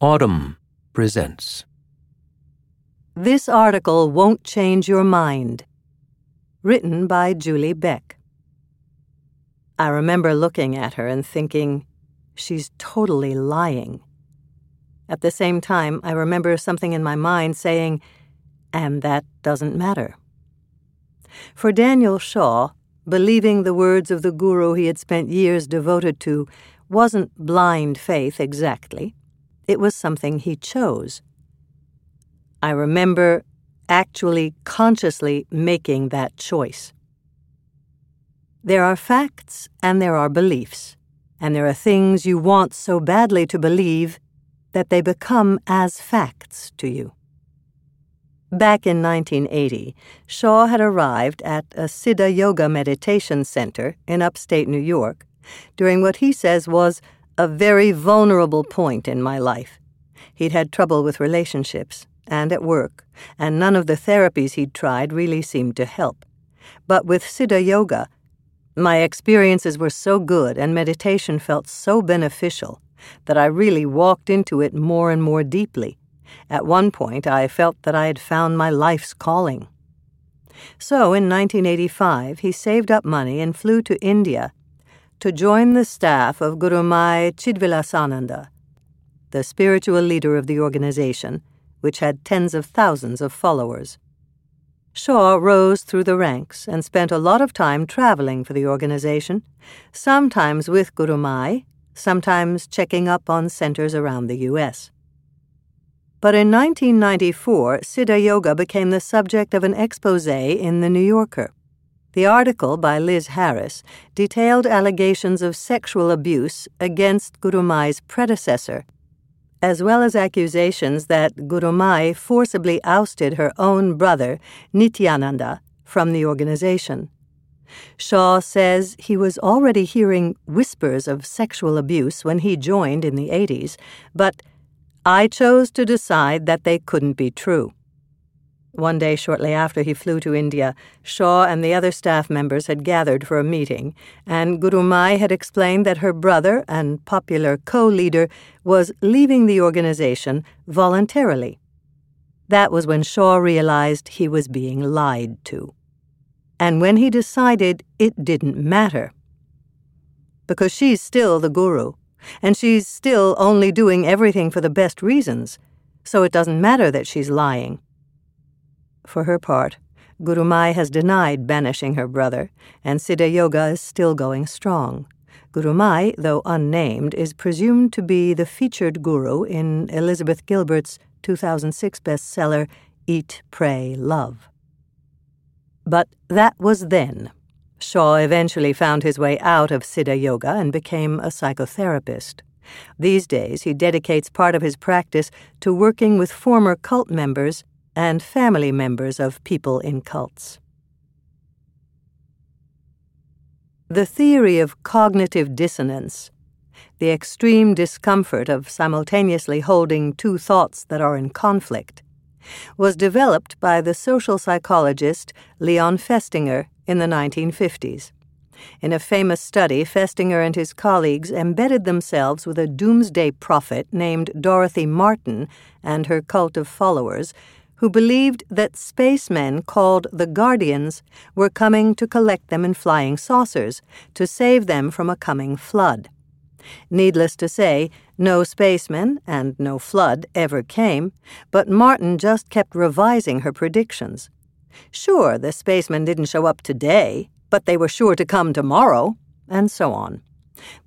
Audm presents. This article won't change your mind. Written by Julie Beck. I remember looking at her and thinking, she's totally lying. At the same time, I remember something in my mind saying, and that doesn't matter. For Daniel Shaw, believing the words of the guru he had spent years devoted to wasn't blind faith exactly. It was something he chose. I remember actually consciously making that choice. There are facts and there are beliefs, and there are things you want so badly to believe that they become as facts to you. Back in 1980, Shaw had arrived at a Siddha Yoga meditation center in upstate New York during what he says was a very vulnerable point in my life. He'd had trouble with relationships and at work, and none of the therapies he'd tried really seemed to help. But with Siddha Yoga, my experiences were so good and meditation felt so beneficial that I really walked into it more and more deeply at one point, I felt that I had found my life's calling. So, in 1985, he saved up money and flew to India to join the staff of Gurumayi Chidvilasananda, the spiritual leader of the organization, which had tens of thousands of followers. Shaw rose through the ranks and spent a lot of time traveling for the organization, sometimes with Gurumayi, sometimes checking up on centers around the U.S. But in 1994, Siddha Yoga became the subject of an expose in The New Yorker. The article by Lis Harris detailed allegations of sexual abuse against Gurumayi's predecessor, as well as accusations that Gurumayi forcibly ousted her own brother, Nityananda, from the organization. Shaw says he was already hearing whispers of sexual abuse when he joined in the 80s, but I chose to decide that they couldn't be true. One day, shortly after he flew to India, Shaw and the other staff members had gathered for a meeting, and Gurumayi had explained that her brother and popular co leader was leaving the organization voluntarily. That was when Shaw realized he was being lied to. And when he decided it didn't matter. Because she's still the guru, and she's still only doing everything for the best reasons, so it doesn't matter that she's lying. For her part, Gurumayi has denied banishing her brother, and Siddha Yoga is still going strong. Gurumayi, though unnamed, is presumed to be the featured guru in Elizabeth Gilbert's 2006 bestseller, Eat, Pray, Love. But that was then. Shaw eventually found his way out of Siddha Yoga and became a psychotherapist. These days, he dedicates part of his practice to working with former cult members and family members of people in cults. The theory of cognitive dissonance, the extreme discomfort of simultaneously holding two thoughts that are in conflict, was developed by the social psychologist Leon Festinger in the 1950s. In a famous study, Festinger and his colleagues embedded themselves with a doomsday prophet named Dorothy Martin and her cult of followers, who believed that spacemen called the Guardians were coming to collect them in flying saucers to save them from a coming flood. Needless to say, no spacemen and no flood ever came, but Martin just kept revising her predictions. Sure, the spacemen didn't show up today, but they were sure to come tomorrow, and so on.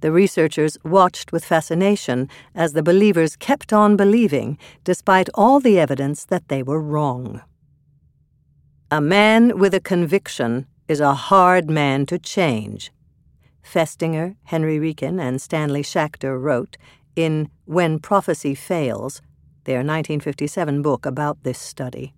The researchers watched with fascination as the believers kept on believing, despite all the evidence that they were wrong. A man with a conviction is a hard man to change. Festinger, Henry Riecken, and Stanley Schachter wrote in When Prophecy Fails, their 1957 book about this study.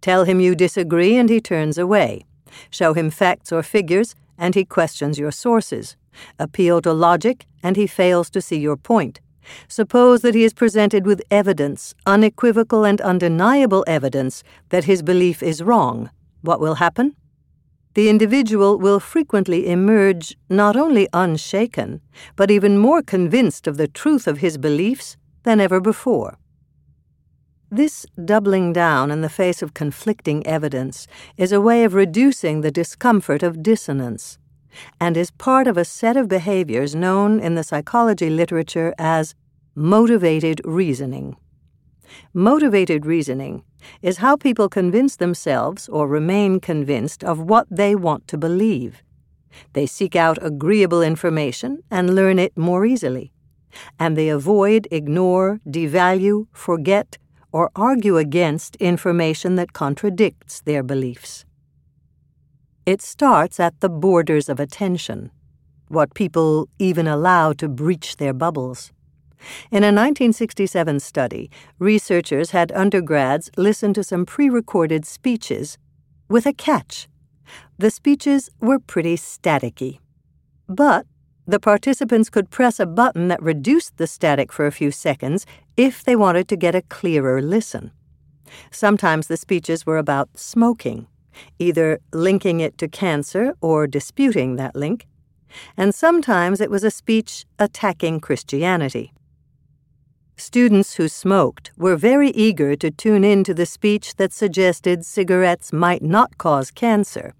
Tell him you disagree, and he turns away. Show him facts or figures, and he questions your sources. Appeal to logic, and he fails to see your point. Suppose that he is presented with evidence, unequivocal and undeniable evidence, that his belief is wrong. What will happen? The individual will frequently emerge not only unshaken, but even more convinced of the truth of his beliefs than ever before. This doubling down in the face of conflicting evidence is a way of reducing the discomfort of dissonance and is part of a set of behaviors known in the psychology literature as motivated reasoning. Motivated reasoning is how people convince themselves or remain convinced of what they want to believe. They seek out agreeable information and learn it more easily. And they avoid, ignore, devalue, forget, or argue against information that contradicts their beliefs. It starts at the borders of attention, what people even allow to breach their bubbles. In a 1967 study, researchers had undergrads listen to some pre recorded speeches with a catch. The speeches were pretty staticky. But the participants could press a button that reduced the static for a few seconds if they wanted to get a clearer listen. Sometimes the speeches were about smoking, either linking it to cancer or disputing that link, and sometimes it was a speech attacking Christianity. Students who smoked were very eager to tune in to the speech that suggested cigarettes might not cause cancer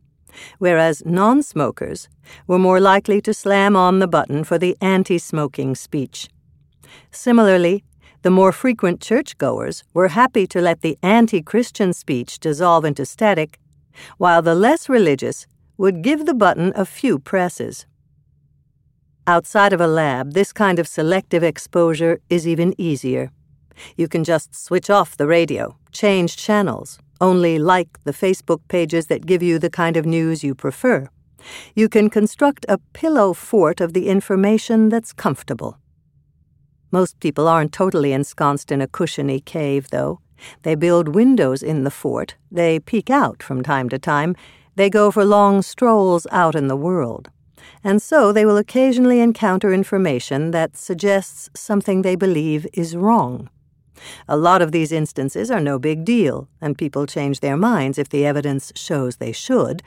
whereas non smokers were more likely to slam on the button for the anti smoking speech. Similarly, the more frequent churchgoers were happy to let the anti Christian speech dissolve into static, while the less religious would give the button a few presses. Outside of a lab, this kind of selective exposure is even easier. You can just switch off the radio, change channels, only like the Facebook pages that give you the kind of news you prefer. You can construct a pillow fort of the information that's comfortable. Most people aren't totally ensconced in a cushiony cave, though. They build windows in the fort, they peek out from time to time, they go for long strolls out in the world. And so they will occasionally encounter information that suggests something they believe is wrong. A lot of these instances are no big deal, and people change their minds if the evidence shows they should.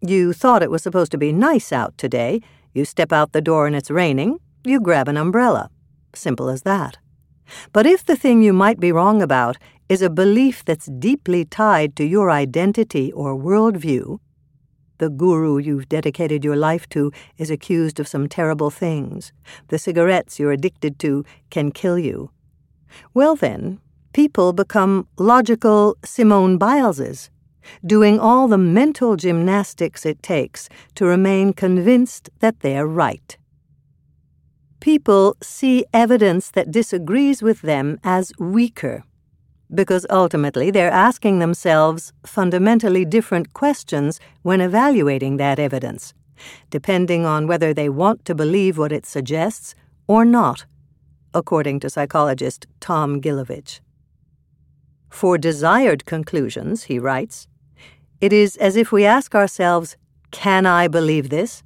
You thought it was supposed to be nice out today. You step out the door and it's raining. You grab an umbrella. Simple as that. But if the thing you might be wrong about is a belief that's deeply tied to your identity or worldview, the guru you've dedicated your life to is accused of some terrible things. The cigarettes you're addicted to can kill you. Well, then, people become logical Simone Bileses, doing all the mental gymnastics it takes to remain convinced that they're right. People see evidence that disagrees with them as weaker, because ultimately they're asking themselves fundamentally different questions when evaluating that evidence, depending on whether they want to believe what it suggests or not according to psychologist Tom Gilovich. For desired conclusions, he writes, it is as if we ask ourselves, Can I believe this?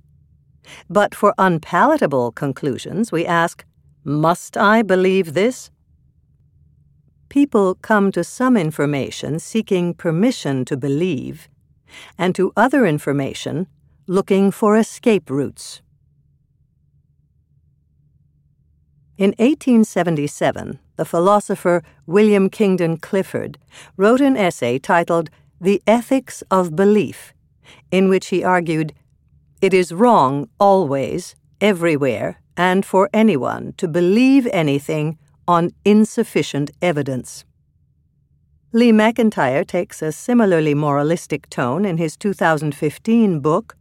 But for unpalatable conclusions, we ask, Must I believe this? People come to some information seeking permission to believe, and to other information looking for escape routes. In 1877, the philosopher William Kingdon Clifford wrote an essay titled The Ethics of Belief, in which he argued it is wrong always, everywhere, and for anyone to believe anything on insufficient evidence. Lee McIntyre takes a similarly moralistic tone in his 2015 book,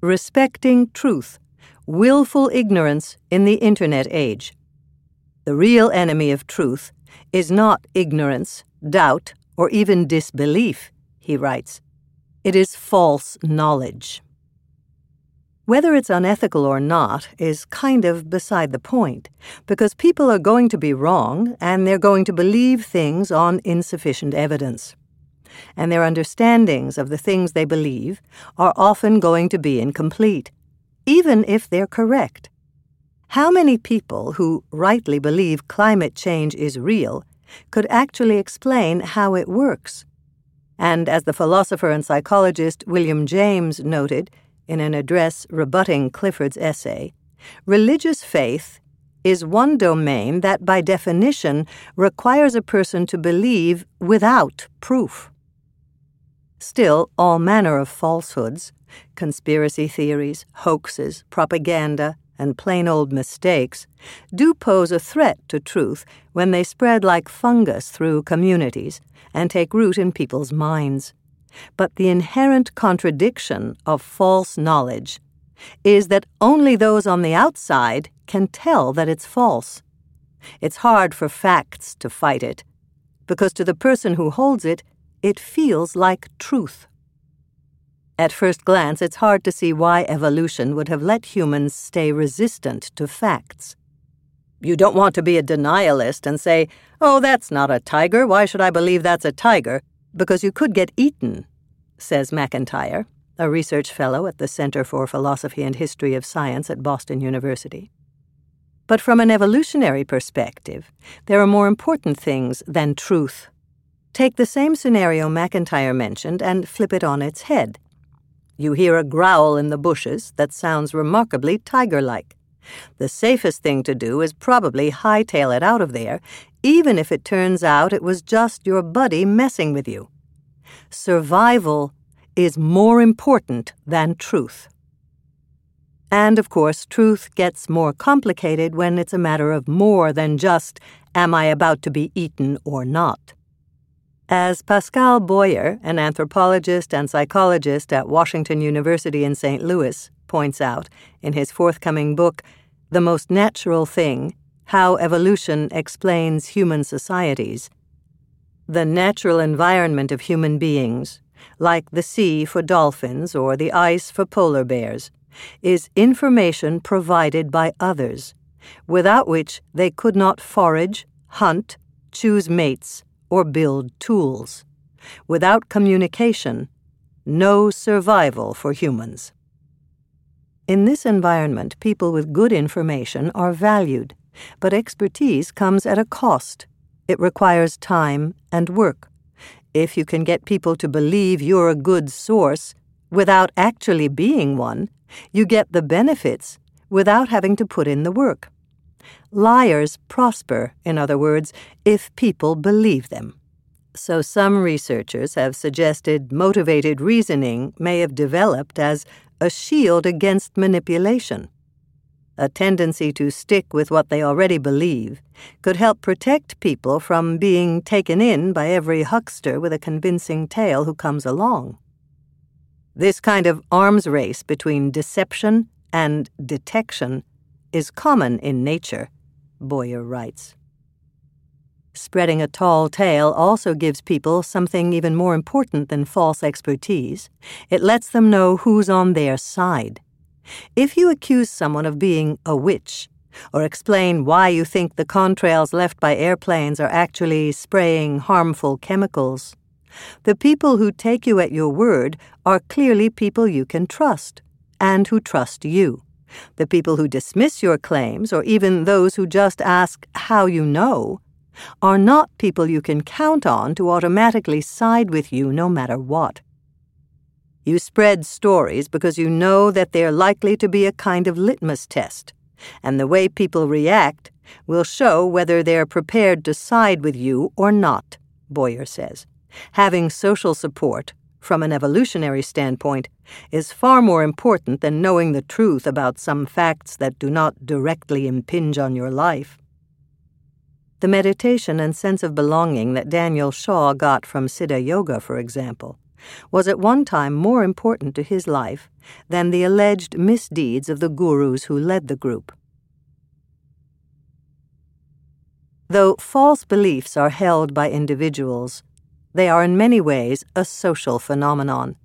Respecting Truth Willful Ignorance in the Internet Age. The real enemy of truth is not ignorance, doubt, or even disbelief, he writes. It is false knowledge. Whether it's unethical or not is kind of beside the point, because people are going to be wrong and they're going to believe things on insufficient evidence. And their understandings of the things they believe are often going to be incomplete, even if they're correct. How many people who rightly believe climate change is real could actually explain how it works? And as the philosopher and psychologist William James noted in an address rebutting Clifford's essay, religious faith is one domain that, by definition, requires a person to believe without proof. Still, all manner of falsehoods, conspiracy theories, hoaxes, propaganda, and plain old mistakes do pose a threat to truth when they spread like fungus through communities and take root in people's minds. But the inherent contradiction of false knowledge is that only those on the outside can tell that it's false. It's hard for facts to fight it, because to the person who holds it, it feels like truth. At first glance, it's hard to see why evolution would have let humans stay resistant to facts. You don't want to be a denialist and say, oh, that's not a tiger, why should I believe that's a tiger? Because you could get eaten, says McIntyre, a research fellow at the Center for Philosophy and History of Science at Boston University. But from an evolutionary perspective, there are more important things than truth. Take the same scenario McIntyre mentioned and flip it on its head. You hear a growl in the bushes that sounds remarkably tiger like. The safest thing to do is probably hightail it out of there, even if it turns out it was just your buddy messing with you. Survival is more important than truth. And of course, truth gets more complicated when it's a matter of more than just, am I about to be eaten or not? As Pascal Boyer, an anthropologist and psychologist at Washington University in St. Louis, points out in his forthcoming book, The Most Natural Thing How Evolution Explains Human Societies, the natural environment of human beings, like the sea for dolphins or the ice for polar bears, is information provided by others, without which they could not forage, hunt, choose mates, or build tools. Without communication, no survival for humans. In this environment, people with good information are valued, but expertise comes at a cost. It requires time and work. If you can get people to believe you're a good source without actually being one, you get the benefits without having to put in the work. Liars prosper, in other words, if people believe them. So some researchers have suggested motivated reasoning may have developed as a shield against manipulation. A tendency to stick with what they already believe could help protect people from being taken in by every huckster with a convincing tale who comes along. This kind of arms race between deception and detection is common in nature Boyer writes. Spreading a tall tale also gives people something even more important than false expertise. It lets them know who's on their side. If you accuse someone of being a witch, or explain why you think the contrails left by airplanes are actually spraying harmful chemicals, the people who take you at your word are clearly people you can trust, and who trust you. The people who dismiss your claims, or even those who just ask how you know, are not people you can count on to automatically side with you no matter what. You spread stories because you know that they're likely to be a kind of litmus test, and the way people react will show whether they're prepared to side with you or not, Boyer says. Having social support from an evolutionary standpoint, is far more important than knowing the truth about some facts that do not directly impinge on your life. The meditation and sense of belonging that Daniel Shaw got from Siddha Yoga, for example, was at one time more important to his life than the alleged misdeeds of the gurus who led the group. Though false beliefs are held by individuals, they are in many ways a social phenomenon.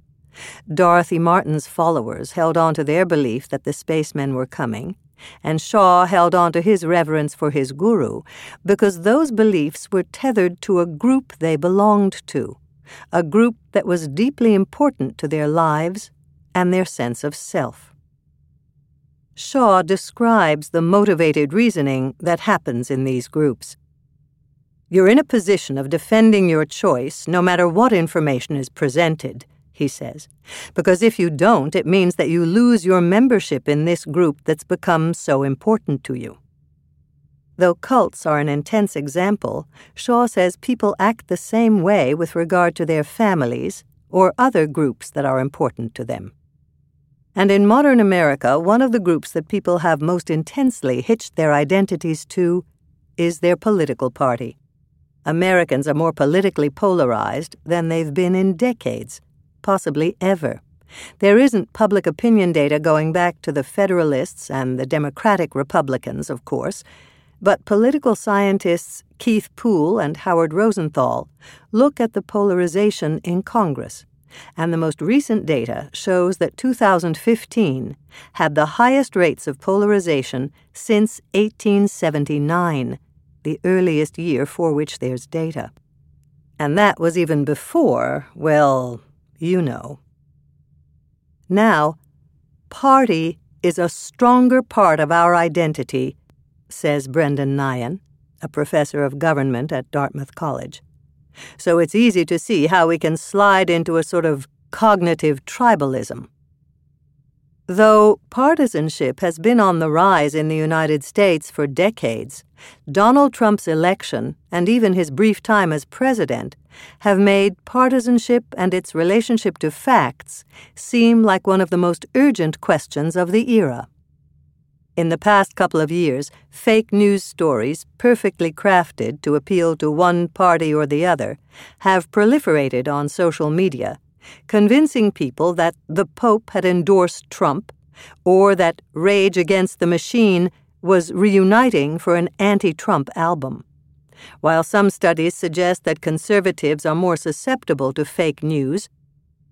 Dorothy Martin's followers held on to their belief that the spacemen were coming, and Shaw held on to his reverence for his guru because those beliefs were tethered to a group they belonged to, a group that was deeply important to their lives and their sense of self. Shaw describes the motivated reasoning that happens in these groups. You're in a position of defending your choice no matter what information is presented, he says, because if you don't, it means that you lose your membership in this group that's become so important to you. Though cults are an intense example, Shaw says people act the same way with regard to their families or other groups that are important to them. And in modern America, one of the groups that people have most intensely hitched their identities to is their political party. Americans are more politically polarized than they've been in decades, possibly ever. There isn't public opinion data going back to the Federalists and the Democratic Republicans, of course, but political scientists Keith Poole and Howard Rosenthal look at the polarization in Congress, and the most recent data shows that 2015 had the highest rates of polarization since 1879, the earliest year for which there's data. And that was even before, well, you know. Now, party is a stronger part of our identity says Brendan Nyhan, a professor of government at Dartmouth College. So it's easy to see how we can slide into a sort of cognitive tribalism. Though partisanship has been on the rise in the United States for decades, Donald Trump's election and even his brief time as president have made partisanship and its relationship to facts seem like one of the most urgent questions of the era. In the past couple of years, fake news stories, perfectly crafted to appeal to one party or the other, have proliferated on social media, convincing people that the Pope had endorsed Trump or that Rage Against the Machine was reuniting for an anti Trump album. While some studies suggest that conservatives are more susceptible to fake news,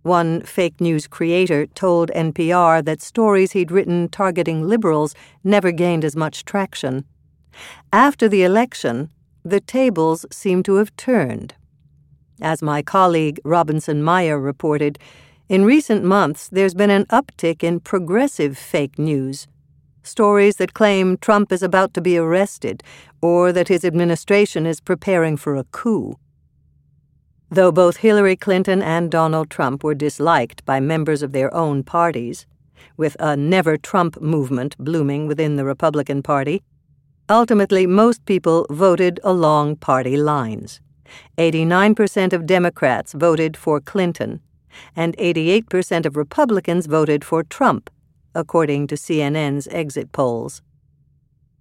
one fake news creator told NPR that stories he'd written targeting liberals never gained as much traction. After the election, the tables seem to have turned. As my colleague Robinson Meyer reported, in recent months there's been an uptick in progressive fake news. Stories that claim Trump is about to be arrested or that his administration is preparing for a coup. Though both Hillary Clinton and Donald Trump were disliked by members of their own parties, with a Never Trump movement blooming within the Republican Party, ultimately most people voted along party lines. 89% of Democrats voted for Clinton, and 88% of Republicans voted for Trump, according to CNN's exit polls.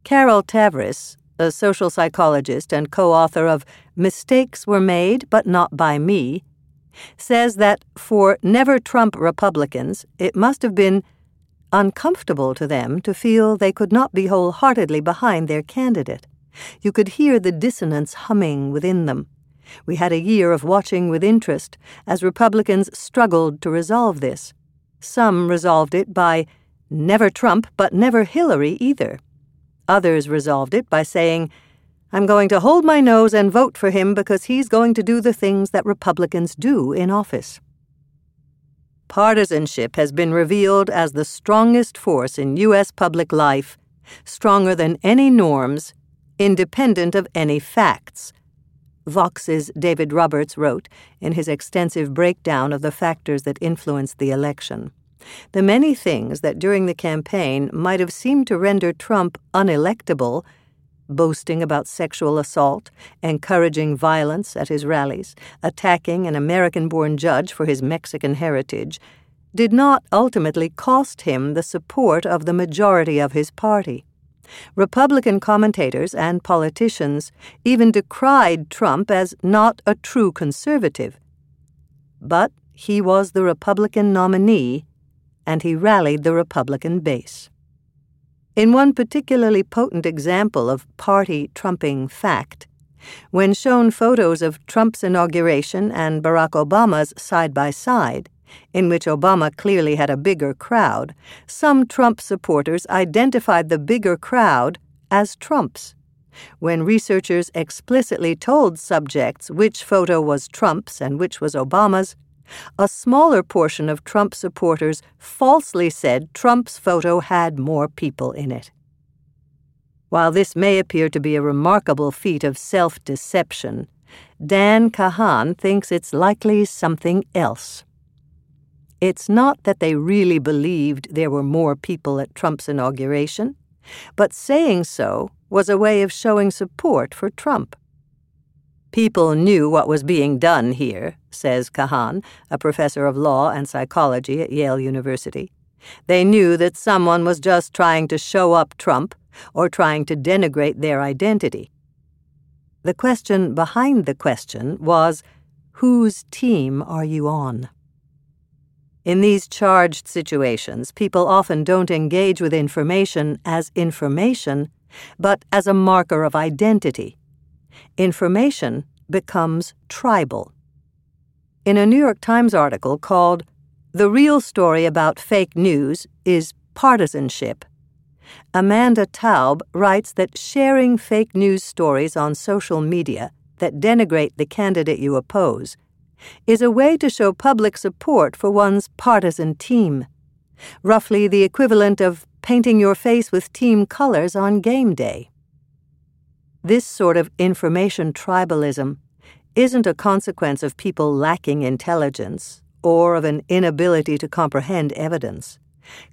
Carol Tavris, a social psychologist and co author of Mistakes Were Made But Not By Me, says that for never Trump Republicans, it must have been uncomfortable to them to feel they could not be wholeheartedly behind their candidate. You could hear the dissonance humming within them. We had a year of watching with interest as Republicans struggled to resolve this. Some resolved it by never Trump, but never Hillary either. Others resolved it by saying, I'm going to hold my nose and vote for him because he's going to do the things that Republicans do in office. Partisanship has been revealed as the strongest force in U.S. public life, stronger than any norms, independent of any facts. Vox's David Roberts wrote in his extensive breakdown of the factors that influenced the election. The many things that during the campaign might have seemed to render Trump unelectable boasting about sexual assault, encouraging violence at his rallies, attacking an American born judge for his Mexican heritage did not ultimately cost him the support of the majority of his party. Republican commentators and politicians even decried Trump as not a true conservative. But he was the Republican nominee and he rallied the Republican base. In one particularly potent example of party trumping fact, when shown photos of Trump's inauguration and Barack Obama's side by side, in which Obama clearly had a bigger crowd, some Trump supporters identified the bigger crowd as Trump's. When researchers explicitly told subjects which photo was Trump's and which was Obama's, a smaller portion of Trump supporters falsely said Trump's photo had more people in it. While this may appear to be a remarkable feat of self deception, Dan Kahan thinks it's likely something else. It's not that they really believed there were more people at Trump's inauguration. but saying so was a way of showing support for Trump. People knew what was being done here, says Kahan, a professor of law and psychology at Yale University. They knew that someone was just trying to show up Trump or trying to denigrate their identity. The question behind the question was whose team are you on? In these charged situations, people often don't engage with information as information, but as a marker of identity. Information becomes tribal. In a New York Times article called The Real Story About Fake News is Partisanship, Amanda Taub writes that sharing fake news stories on social media that denigrate the candidate you oppose is a way to show public support for one's partisan team, roughly the equivalent of painting your face with team colors on game day. This sort of information tribalism isn't a consequence of people lacking intelligence or of an inability to comprehend evidence.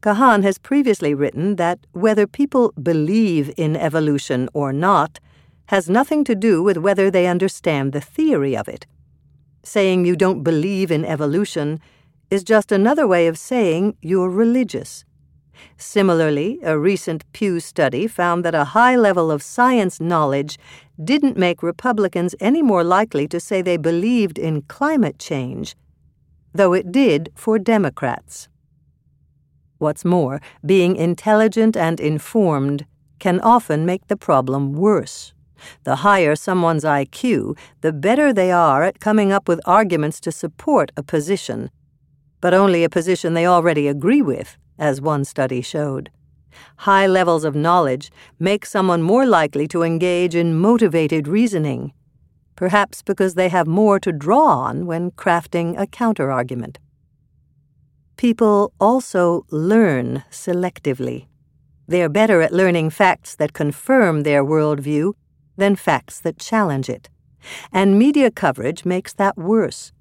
Kahan has previously written that whether people believe in evolution or not has nothing to do with whether they understand the theory of it. Saying you don't believe in evolution is just another way of saying you're religious. Similarly, a recent Pew study found that a high level of science knowledge didn't make Republicans any more likely to say they believed in climate change, though it did for Democrats. What's more, being intelligent and informed can often make the problem worse. The higher someone's IQ, the better they are at coming up with arguments to support a position, but only a position they already agree with, as one study showed. High levels of knowledge make someone more likely to engage in motivated reasoning, perhaps because they have more to draw on when crafting a counterargument. People also learn selectively. They are better at learning facts that confirm their worldview than facts that challenge it. And media coverage makes that worse.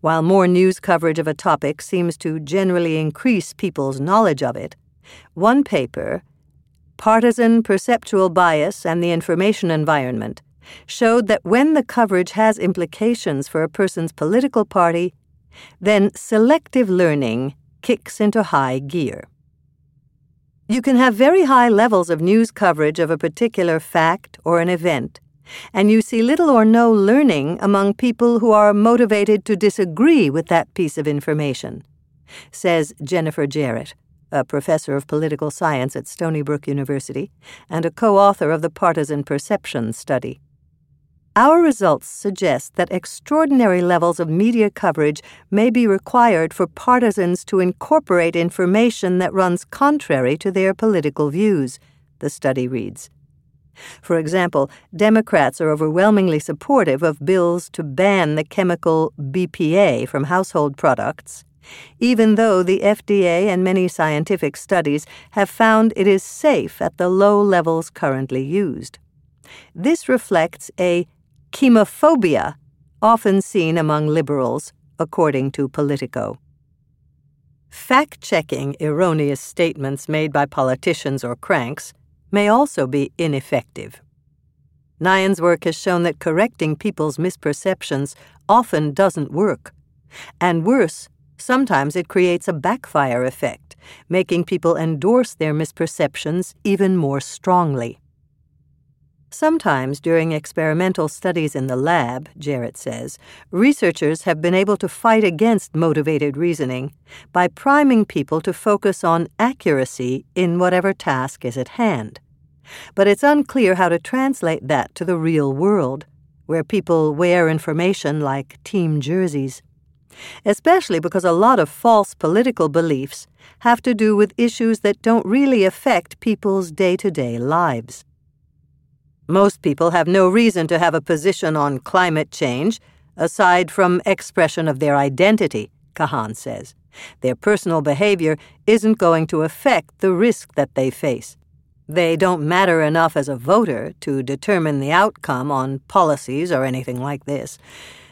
While more news coverage of a topic seems to generally increase people's knowledge of it, one paper, Partisan Perceptual Bias and the Information Environment, showed that when the coverage has implications for a person's political party, then selective learning kicks into high gear. You can have very high levels of news coverage of a particular fact or an event, and you see little or no learning among people who are motivated to disagree with that piece of information, says Jennifer Jerit, a professor of political science at Stony Brook University and a co author of the Partisan Perception Study. Our results suggest that extraordinary levels of media coverage may be required for partisans to incorporate information that runs contrary to their political views, the study reads. For example, Democrats are overwhelmingly supportive of bills to ban the chemical BPA from household products, even though the FDA and many scientific studies have found it is safe at the low levels currently used. This reflects a chemophobia, often seen among liberals, according to Politico. Fact checking erroneous statements made by politicians or cranks may also be ineffective. Nyhan's work has shown that correcting people's misperceptions often doesn't work. And worse, sometimes it creates a backfire effect, making people endorse their misperceptions even more strongly. Sometimes during experimental studies in the lab, Jerit says, researchers have been able to fight against motivated reasoning by priming people to focus on accuracy in whatever task is at hand. But it's unclear how to translate that to the real world, where people wear information like team jerseys. Especially because a lot of false political beliefs have to do with issues that don't really affect people's day to day lives. Most people have no reason to have a position on climate change, aside from expression of their identity, Kahan says. Their personal behavior isn't going to affect the risk that they face. They don't matter enough as a voter to determine the outcome on policies or anything like this.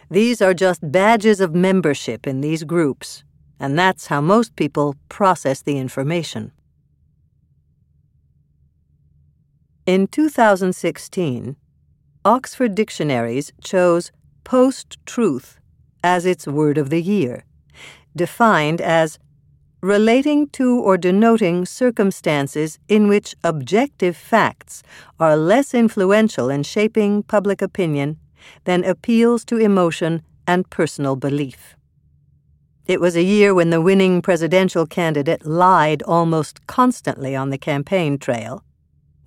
These are just badges of membership in these groups, and that's how most people process the information. In 2016, Oxford Dictionaries chose post truth as its word of the year, defined as relating to or denoting circumstances in which objective facts are less influential in shaping public opinion than appeals to emotion and personal belief. It was a year when the winning presidential candidate lied almost constantly on the campaign trail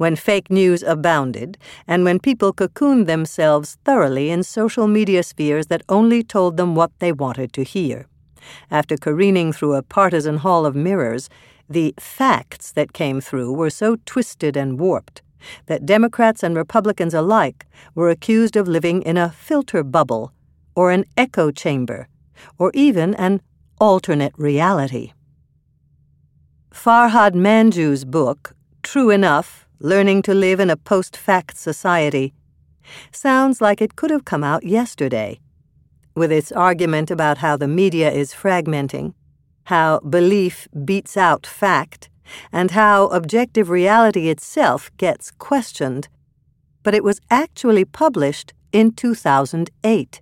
when fake news abounded, and when people cocooned themselves thoroughly in social media spheres that only told them what they wanted to hear. After careening through a partisan hall of mirrors, the facts that came through were so twisted and warped that Democrats and Republicans alike were accused of living in a filter bubble, or an echo chamber, or even an alternate reality. Farhad Manjoo's book, True Enough learning to live in a post fact society, sounds like it could have come out yesterday, with its argument about how the media is fragmenting, how belief beats out fact, and how objective reality itself gets questioned. But it was actually published in 2008.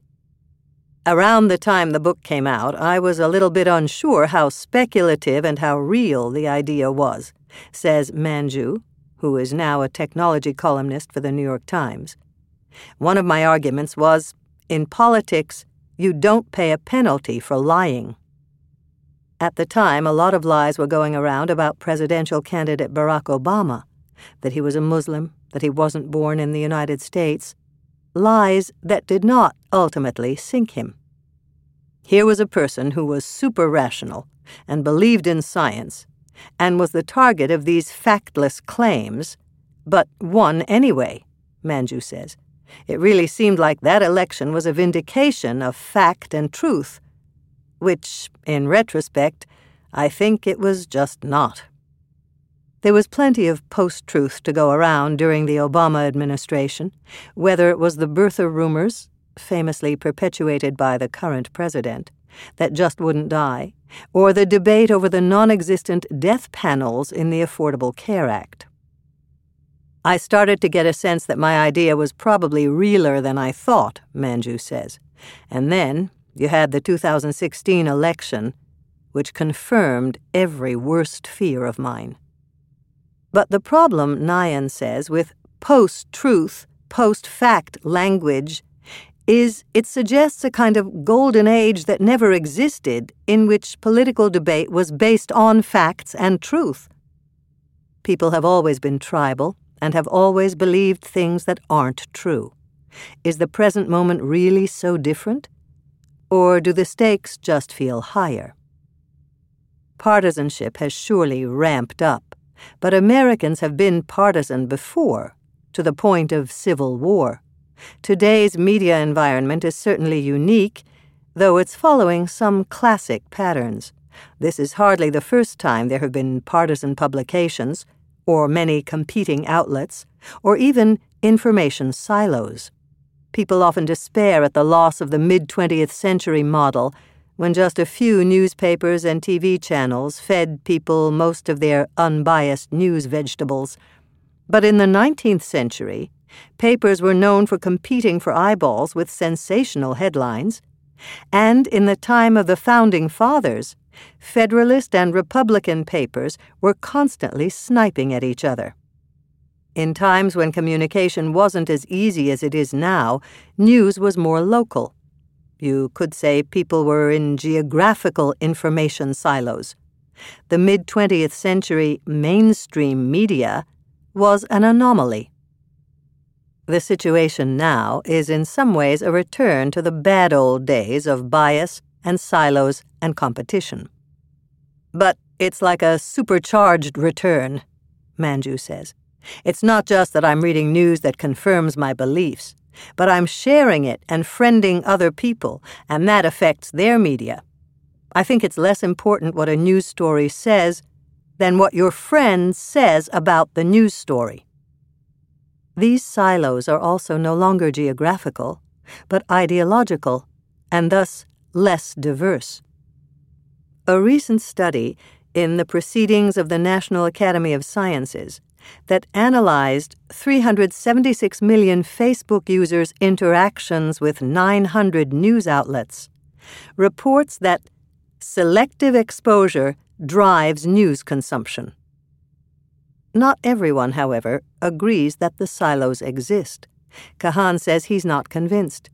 Around the time the book came out, I was a little bit unsure how speculative and how real the idea was, says Manjoo, who is now a technology columnist for the New York Times. One of my arguments was in politics, you don't pay a penalty for lying. At the time, a lot of lies were going around about presidential candidate Barack Obama that he was a Muslim, that he wasn't born in the United States, lies that did not ultimately sink him. Here was a person who was super rational and believed in science and was the target of these factless claims, but won anyway, Manjoo says. It really seemed like that election was a vindication of fact and truth, which, in retrospect, I think it was just not. There was plenty of post truth to go around during the Obama administration, whether it was the birther rumors, famously perpetuated by the current president, that just wouldn't die, or the debate over the non existent death panels in the Affordable Care Act. I started to get a sense that my idea was probably realer than I thought, Manjoo says. And then you had the 2016 election, which confirmed every worst fear of mine. But the problem, Nyhan says, with post truth, post fact language is it suggests a kind of golden age that never existed in which political debate was based on facts and truth. People have always been tribal and have always believed things that aren't true. Is the present moment really so different? Or do the stakes just feel higher? Partisanship has surely ramped up, but Americans have been partisan before, to the point of civil war. Today's media environment is certainly unique, though it's following some classic patterns. This is hardly the first time there have been partisan publications, or many competing outlets, or even information silos. People often despair at the loss of the mid 20th century model when just a few newspapers and TV channels fed people most of their unbiased news vegetables. But in the 19th century, Papers were known for competing for eyeballs with sensational headlines. And in the time of the Founding Fathers, Federalist and Republican papers were constantly sniping at each other. In times when communication wasn't as easy as it is now, news was more local. You could say people were in geographical information silos. The mid 20th century mainstream media was an anomaly. The situation now is in some ways a return to the bad old days of bias and silos and competition. But it's like a supercharged return, Manjoo says. It's not just that I'm reading news that confirms my beliefs, but I'm sharing it and friending other people, and that affects their media. I think it's less important what a news story says than what your friend says about the news story. These silos are also no longer geographical, but ideological, and thus less diverse. A recent study in the Proceedings of the National Academy of Sciences that analyzed 376 million Facebook users' interactions with 900 news outlets reports that selective exposure drives news consumption. Not everyone, however, agrees that the silos exist. Kahan says he's not convinced.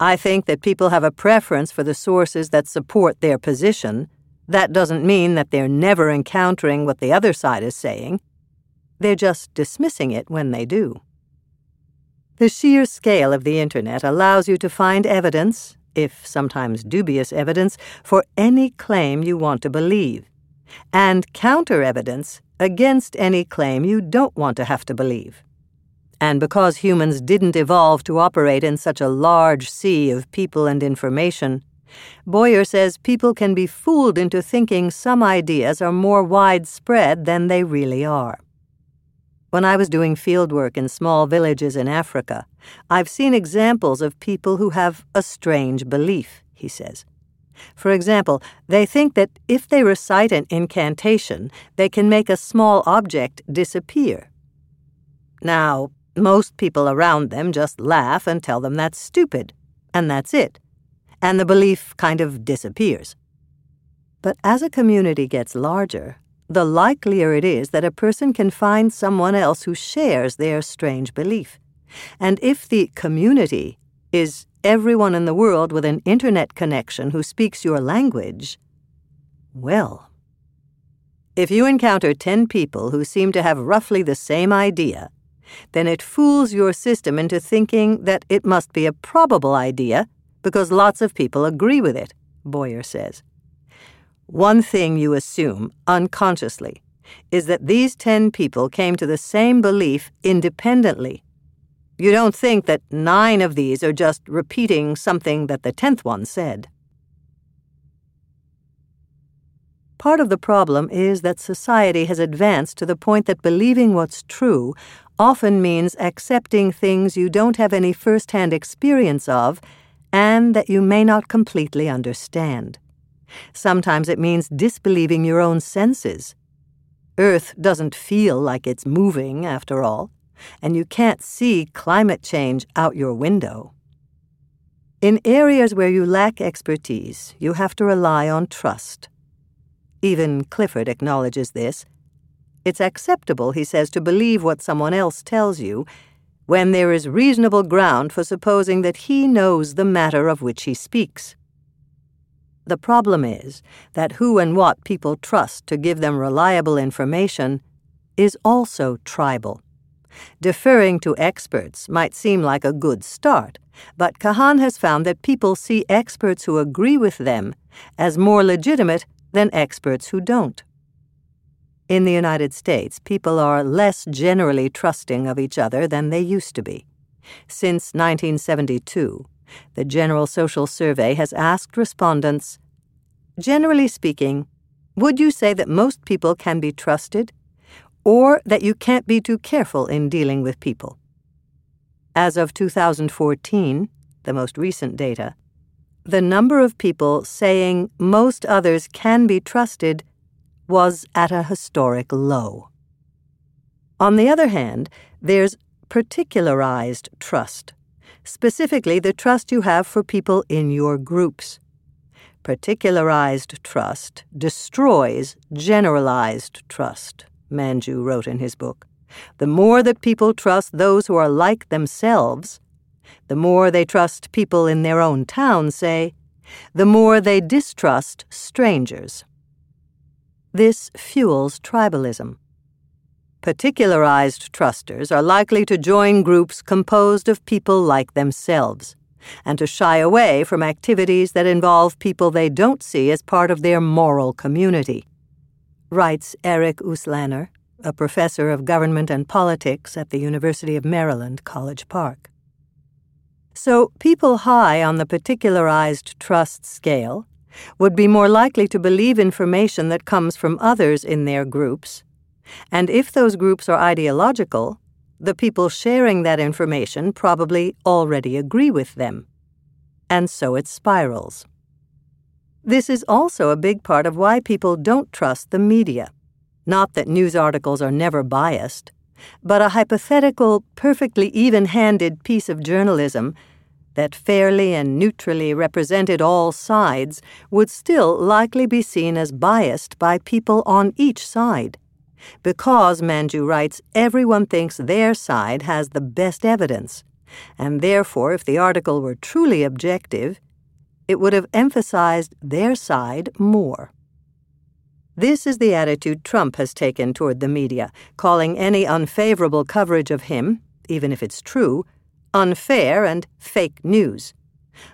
I think that people have a preference for the sources that support their position. That doesn't mean that they're never encountering what the other side is saying. They're just dismissing it when they do. The sheer scale of the Internet allows you to find evidence, if sometimes dubious evidence, for any claim you want to believe, and counter evidence against any claim you don't want to have to believe. And because humans didn't evolve to operate in such a large sea of people and information, Boyer says people can be fooled into thinking some ideas are more widespread than they really are. When I was doing fieldwork in small villages in Africa, I've seen examples of people who have a strange belief, he says. For example, they think that if they recite an incantation, they can make a small object disappear. Now, most people around them just laugh and tell them that's stupid, and that's it. And the belief kind of disappears. But as a community gets larger, the likelier it is that a person can find someone else who shares their strange belief. And if the community is everyone in the world with an internet connection who speaks your language, well, if you encounter 10 people who seem to have roughly the same idea, then it fools your system into thinking that it must be a probable idea because lots of people agree with it, Boyer says. One thing you assume, unconsciously, is that these 10 people came to the same belief independently. You don't think that nine of these are just repeating something that the 10th one said. Part of the problem is that society has advanced to the point that believing what's true often means accepting things you don't have any first hand experience of and that you may not completely understand. Sometimes it means disbelieving your own senses. Earth doesn't feel like it's moving, after all, and you can't see climate change out your window. In areas where you lack expertise, you have to rely on trust. Even Clifford acknowledges this it's acceptable, he says, to believe what someone else tells you when there is reasonable ground for supposing that he knows the matter of which he speaks. The problem is that who and what people trust to give them reliable information is also tribal. Deferring to experts might seem like a good start, but Kahan has found that people see experts who agree with them as more legitimate than experts who don't. In the United States, people are less generally trusting of each other than they used to be. Since 1972, the General Social Survey has asked respondents Generally speaking, would you say that most people can be trusted, or that you can't be too careful in dealing with people? As of 2014, the most recent data, the number of people saying most others can be trusted was at a historic low. On the other hand, there's particularized trust, specifically the trust you have for people in your groups. Particularized trust destroys generalized trust, Manjoo wrote in his book. The more that people trust those who are like themselves, the more they trust people in their own town, say, the more they distrust strangers. This fuels tribalism. Particularized trusters are likely to join groups composed of people like themselves, and to shy away from activities that involve people they don't see as part of their moral community. Writes Eric Uslaner, a professor of government and politics at the University of Maryland, College Park. So, people high on the particularized trust scale would be more likely to believe information that comes from others in their groups. And if those groups are ideological, the people sharing that information probably already agree with them. And so it spirals. This is also a big part of why people don't trust the media. Not that news articles are never biased, but a hypothetical, perfectly even handed piece of journalism that fairly and neutrally represented all sides would still likely be seen as biased by people on each side. Because, Manjoo writes, everyone thinks their side has the best evidence, and therefore, if the article were truly objective, it would have emphasized their side more. This is the attitude Trump has taken toward the media, calling any unfavorable coverage of him, even if it's true, unfair and fake news.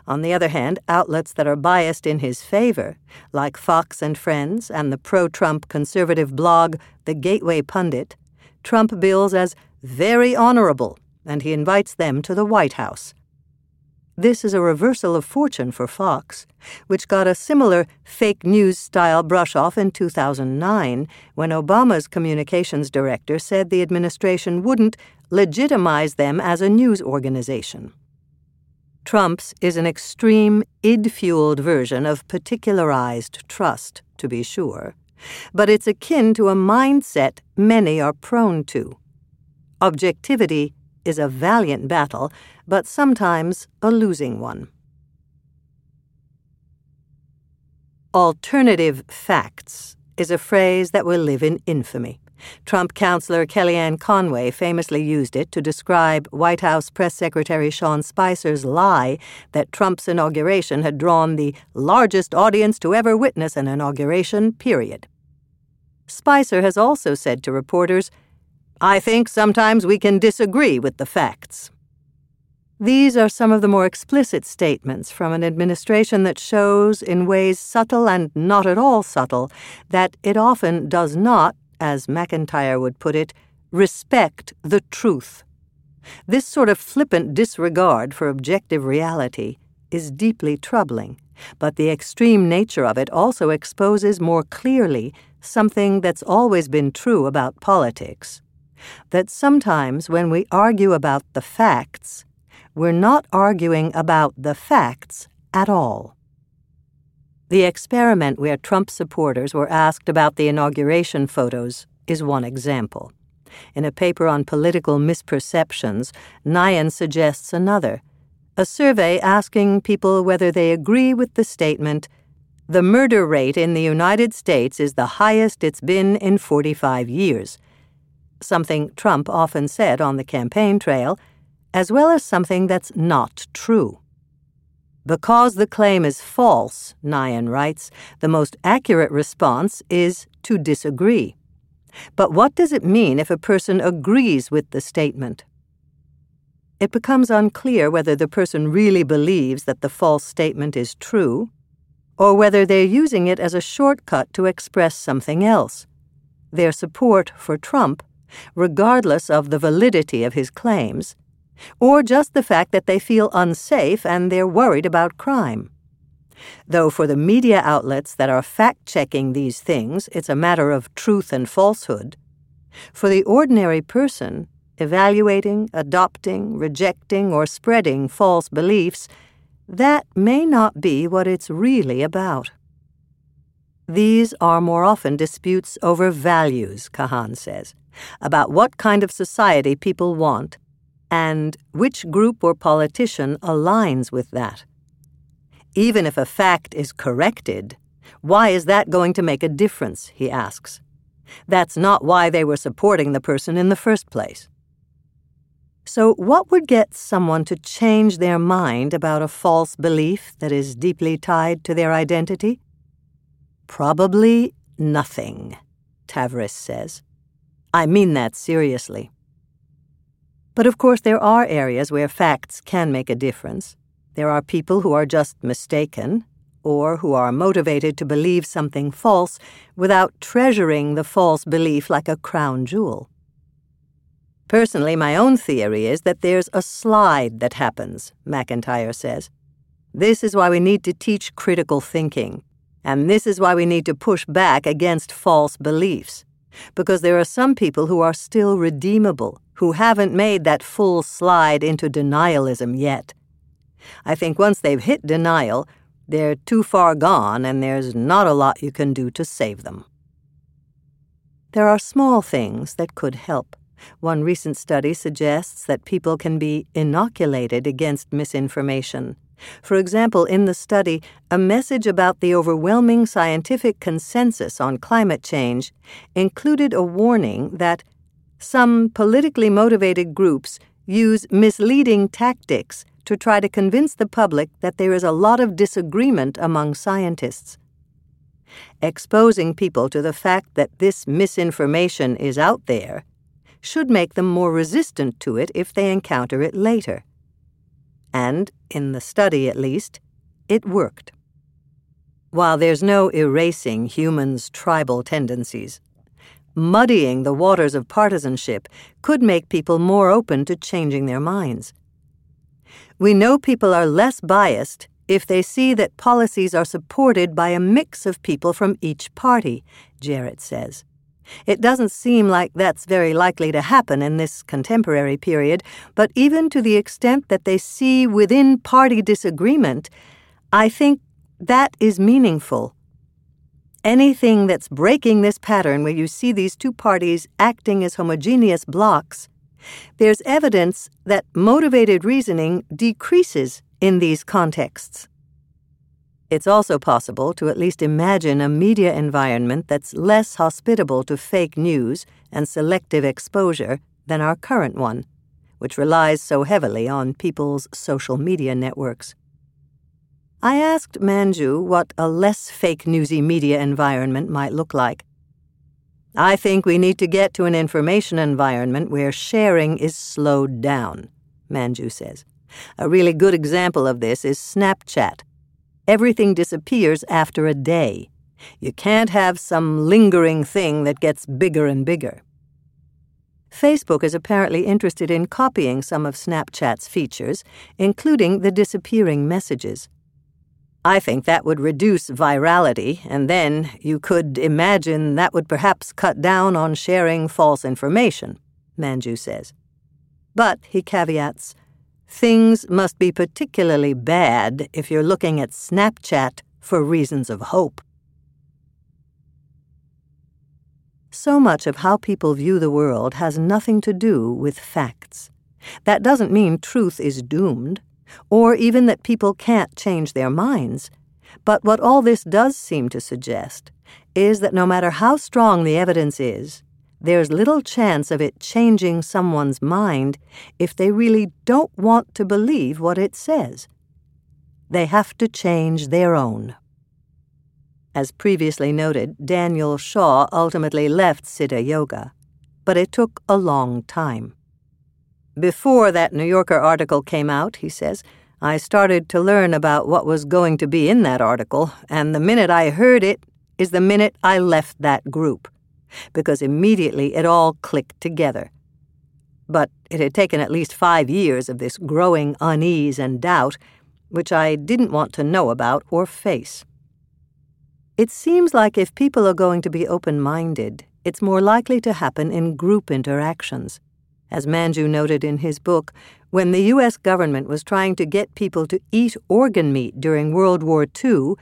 On the other hand, outlets that are biased in his favor, like Fox and Friends and the pro Trump conservative blog The Gateway Pundit, Trump bills as very honorable, and he invites them to the White House. This is a reversal of fortune for Fox, which got a similar fake news style brush off in 2009 when Obama's communications director said the administration wouldn't legitimize them as a news organization. Trump's is an extreme, id fueled version of particularized trust, to be sure, but it's akin to a mindset many are prone to. Objectivity is a valiant battle but sometimes a losing one. Alternative facts is a phrase that will live in infamy. Trump counselor Kellyanne Conway famously used it to describe White House Press Secretary Sean Spicer's lie that Trump's inauguration had drawn the largest audience to ever witness an inauguration, period. Spicer has also said to reporters, I think sometimes we can disagree with the facts. These are some of the more explicit statements from an administration that shows, in ways subtle and not at all subtle, that it often does not, as McIntyre would put it, respect the truth. This sort of flippant disregard for objective reality is deeply troubling, but the extreme nature of it also exposes more clearly something that's always been true about politics that sometimes when we argue about the facts, we're not arguing about the facts at all. The experiment where Trump supporters were asked about the inauguration photos is one example. In a paper on political misperceptions, Nyhan suggests another a survey asking people whether they agree with the statement the murder rate in the United States is the highest it's been in 45 years, something Trump often said on the campaign trail as well as something that's not true. Because the claim is false, Nyhan writes, the most accurate response is to disagree. But what does it mean if a person agrees with the statement? It becomes unclear whether the person really believes that the false statement is true, or whether they're using it as a shortcut to express something else their support for Trump, regardless of the validity of his claims or just the fact that they feel unsafe and they're worried about crime. Though for the media outlets that are fact checking these things, it's a matter of truth and falsehood, for the ordinary person, evaluating, adopting, rejecting, or spreading false beliefs, that may not be what it's really about. These are more often disputes over values, Kahan says, about what kind of society people want and which group or politician aligns with that. Even if a fact is corrected, why is that going to make a difference? he asks. That's not why they were supporting the person in the first place. So, what would get someone to change their mind about a false belief that is deeply tied to their identity? Probably nothing, Tavris says. I mean that seriously. But of course, there are areas where facts can make a difference. There are people who are just mistaken, or who are motivated to believe something false without treasuring the false belief like a crown jewel. Personally, my own theory is that there's a slide that happens, McIntyre says. This is why we need to teach critical thinking, and this is why we need to push back against false beliefs, because there are some people who are still redeemable who haven't made that full slide into denialism yet. I think once they've hit denial, they're too far gone and there's not a lot you can do to save them. There are small things that could help. One recent study suggests that people can be inoculated against misinformation. For example, in the study, a message about the overwhelming scientific consensus on climate change included a warning that some politically motivated groups use misleading tactics to try to convince the public that there is a lot of disagreement among scientists. Exposing people to the fact that this misinformation is out there should make them more resistant to it if they encounter it later. And, in the study at least, it worked. While there's no erasing humans' tribal tendencies, muddying the waters of partisanship could make people more open to changing their minds. We know people are less biased if they see that policies are supported by a mix of people from each party, Jerit says. It doesn't seem like that's very likely to happen in this contemporary period, but even to the extent that they see within party disagreement, I think that is meaningful. Anything that's breaking this pattern where you see these two parties acting as homogeneous blocks, there's evidence that motivated reasoning decreases in these contexts. It's also possible to at least imagine a media environment that's less hospitable to fake news and selective exposure than our current one, which relies so heavily on people's social media networks. I asked Manjoo what a less fake newsy media environment might look like. I think we need to get to an information environment where sharing is slowed down, Manjoo says. A really good example of this is Snapchat everything disappears after a day. You can't have some lingering thing that gets bigger and bigger. Facebook is apparently interested in copying some of Snapchat's features, including the disappearing messages. I think that would reduce virality, and then you could imagine that would perhaps cut down on sharing false information, Manjoo says. But, he caveats, Things must be particularly bad if you're looking at Snapchat for reasons of hope. So much of how people view the world has nothing to do with facts. That doesn't mean truth is doomed, or even that people can't change their minds. But what all this does seem to suggest is that no matter how strong the evidence is, there's little chance of it changing someone's mind if they really don't want to believe what it says. They have to change their own. As previously noted, Daniel Shaw ultimately left Siddha Yoga, but it took a long time. Before that New Yorker article came out, he says, I started to learn about what was going to be in that article, and the minute I heard it is the minute I left that group because immediately it all clicked together. But it had taken at least five years of this growing unease and doubt, which I didn't want to know about or face. It seems like if people are going to be open minded, it's more likely to happen in group interactions. As Manjoo noted in his book, when the U.S. government was trying to get people to eat organ meat during World War II,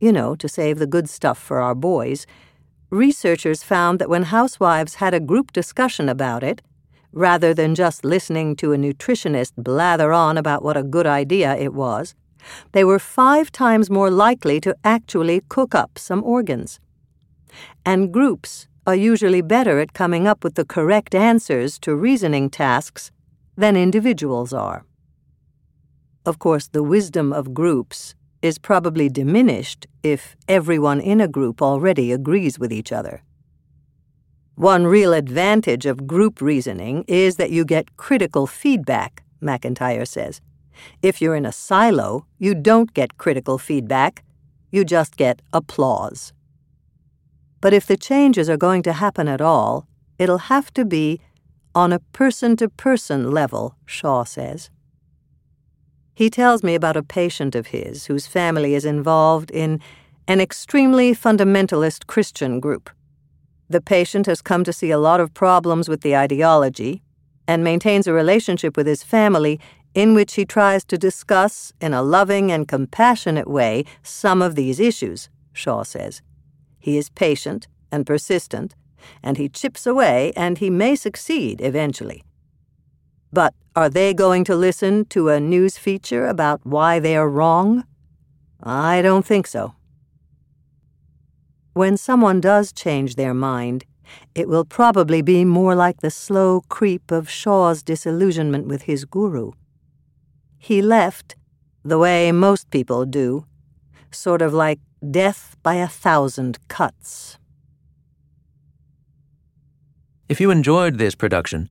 you know, to save the good stuff for our boys, researchers found that when housewives had a group discussion about it, rather than just listening to a nutritionist blather on about what a good idea it was, they were five times more likely to actually cook up some organs. And groups are usually better at coming up with the correct answers to reasoning tasks than individuals are. Of course, the wisdom of groups is probably diminished if everyone in a group already agrees with each other. One real advantage of group reasoning is that you get critical feedback, McIntyre says. If you're in a silo, you don't get critical feedback, you just get applause. But if the changes are going to happen at all, it'll have to be on a person to person level, Shaw says. He tells me about a patient of his whose family is involved in an extremely fundamentalist Christian group. The patient has come to see a lot of problems with the ideology and maintains a relationship with his family in which he tries to discuss, in a loving and compassionate way, some of these issues, Shaw says. He is patient and persistent, and he chips away, and he may succeed eventually. But are they going to listen to a news feature about why they are wrong? I don't think so. When someone does change their mind, it will probably be more like the slow creep of Shaw's disillusionment with his guru. He left the way most people do, sort of like death by a thousand cuts. If you enjoyed this production,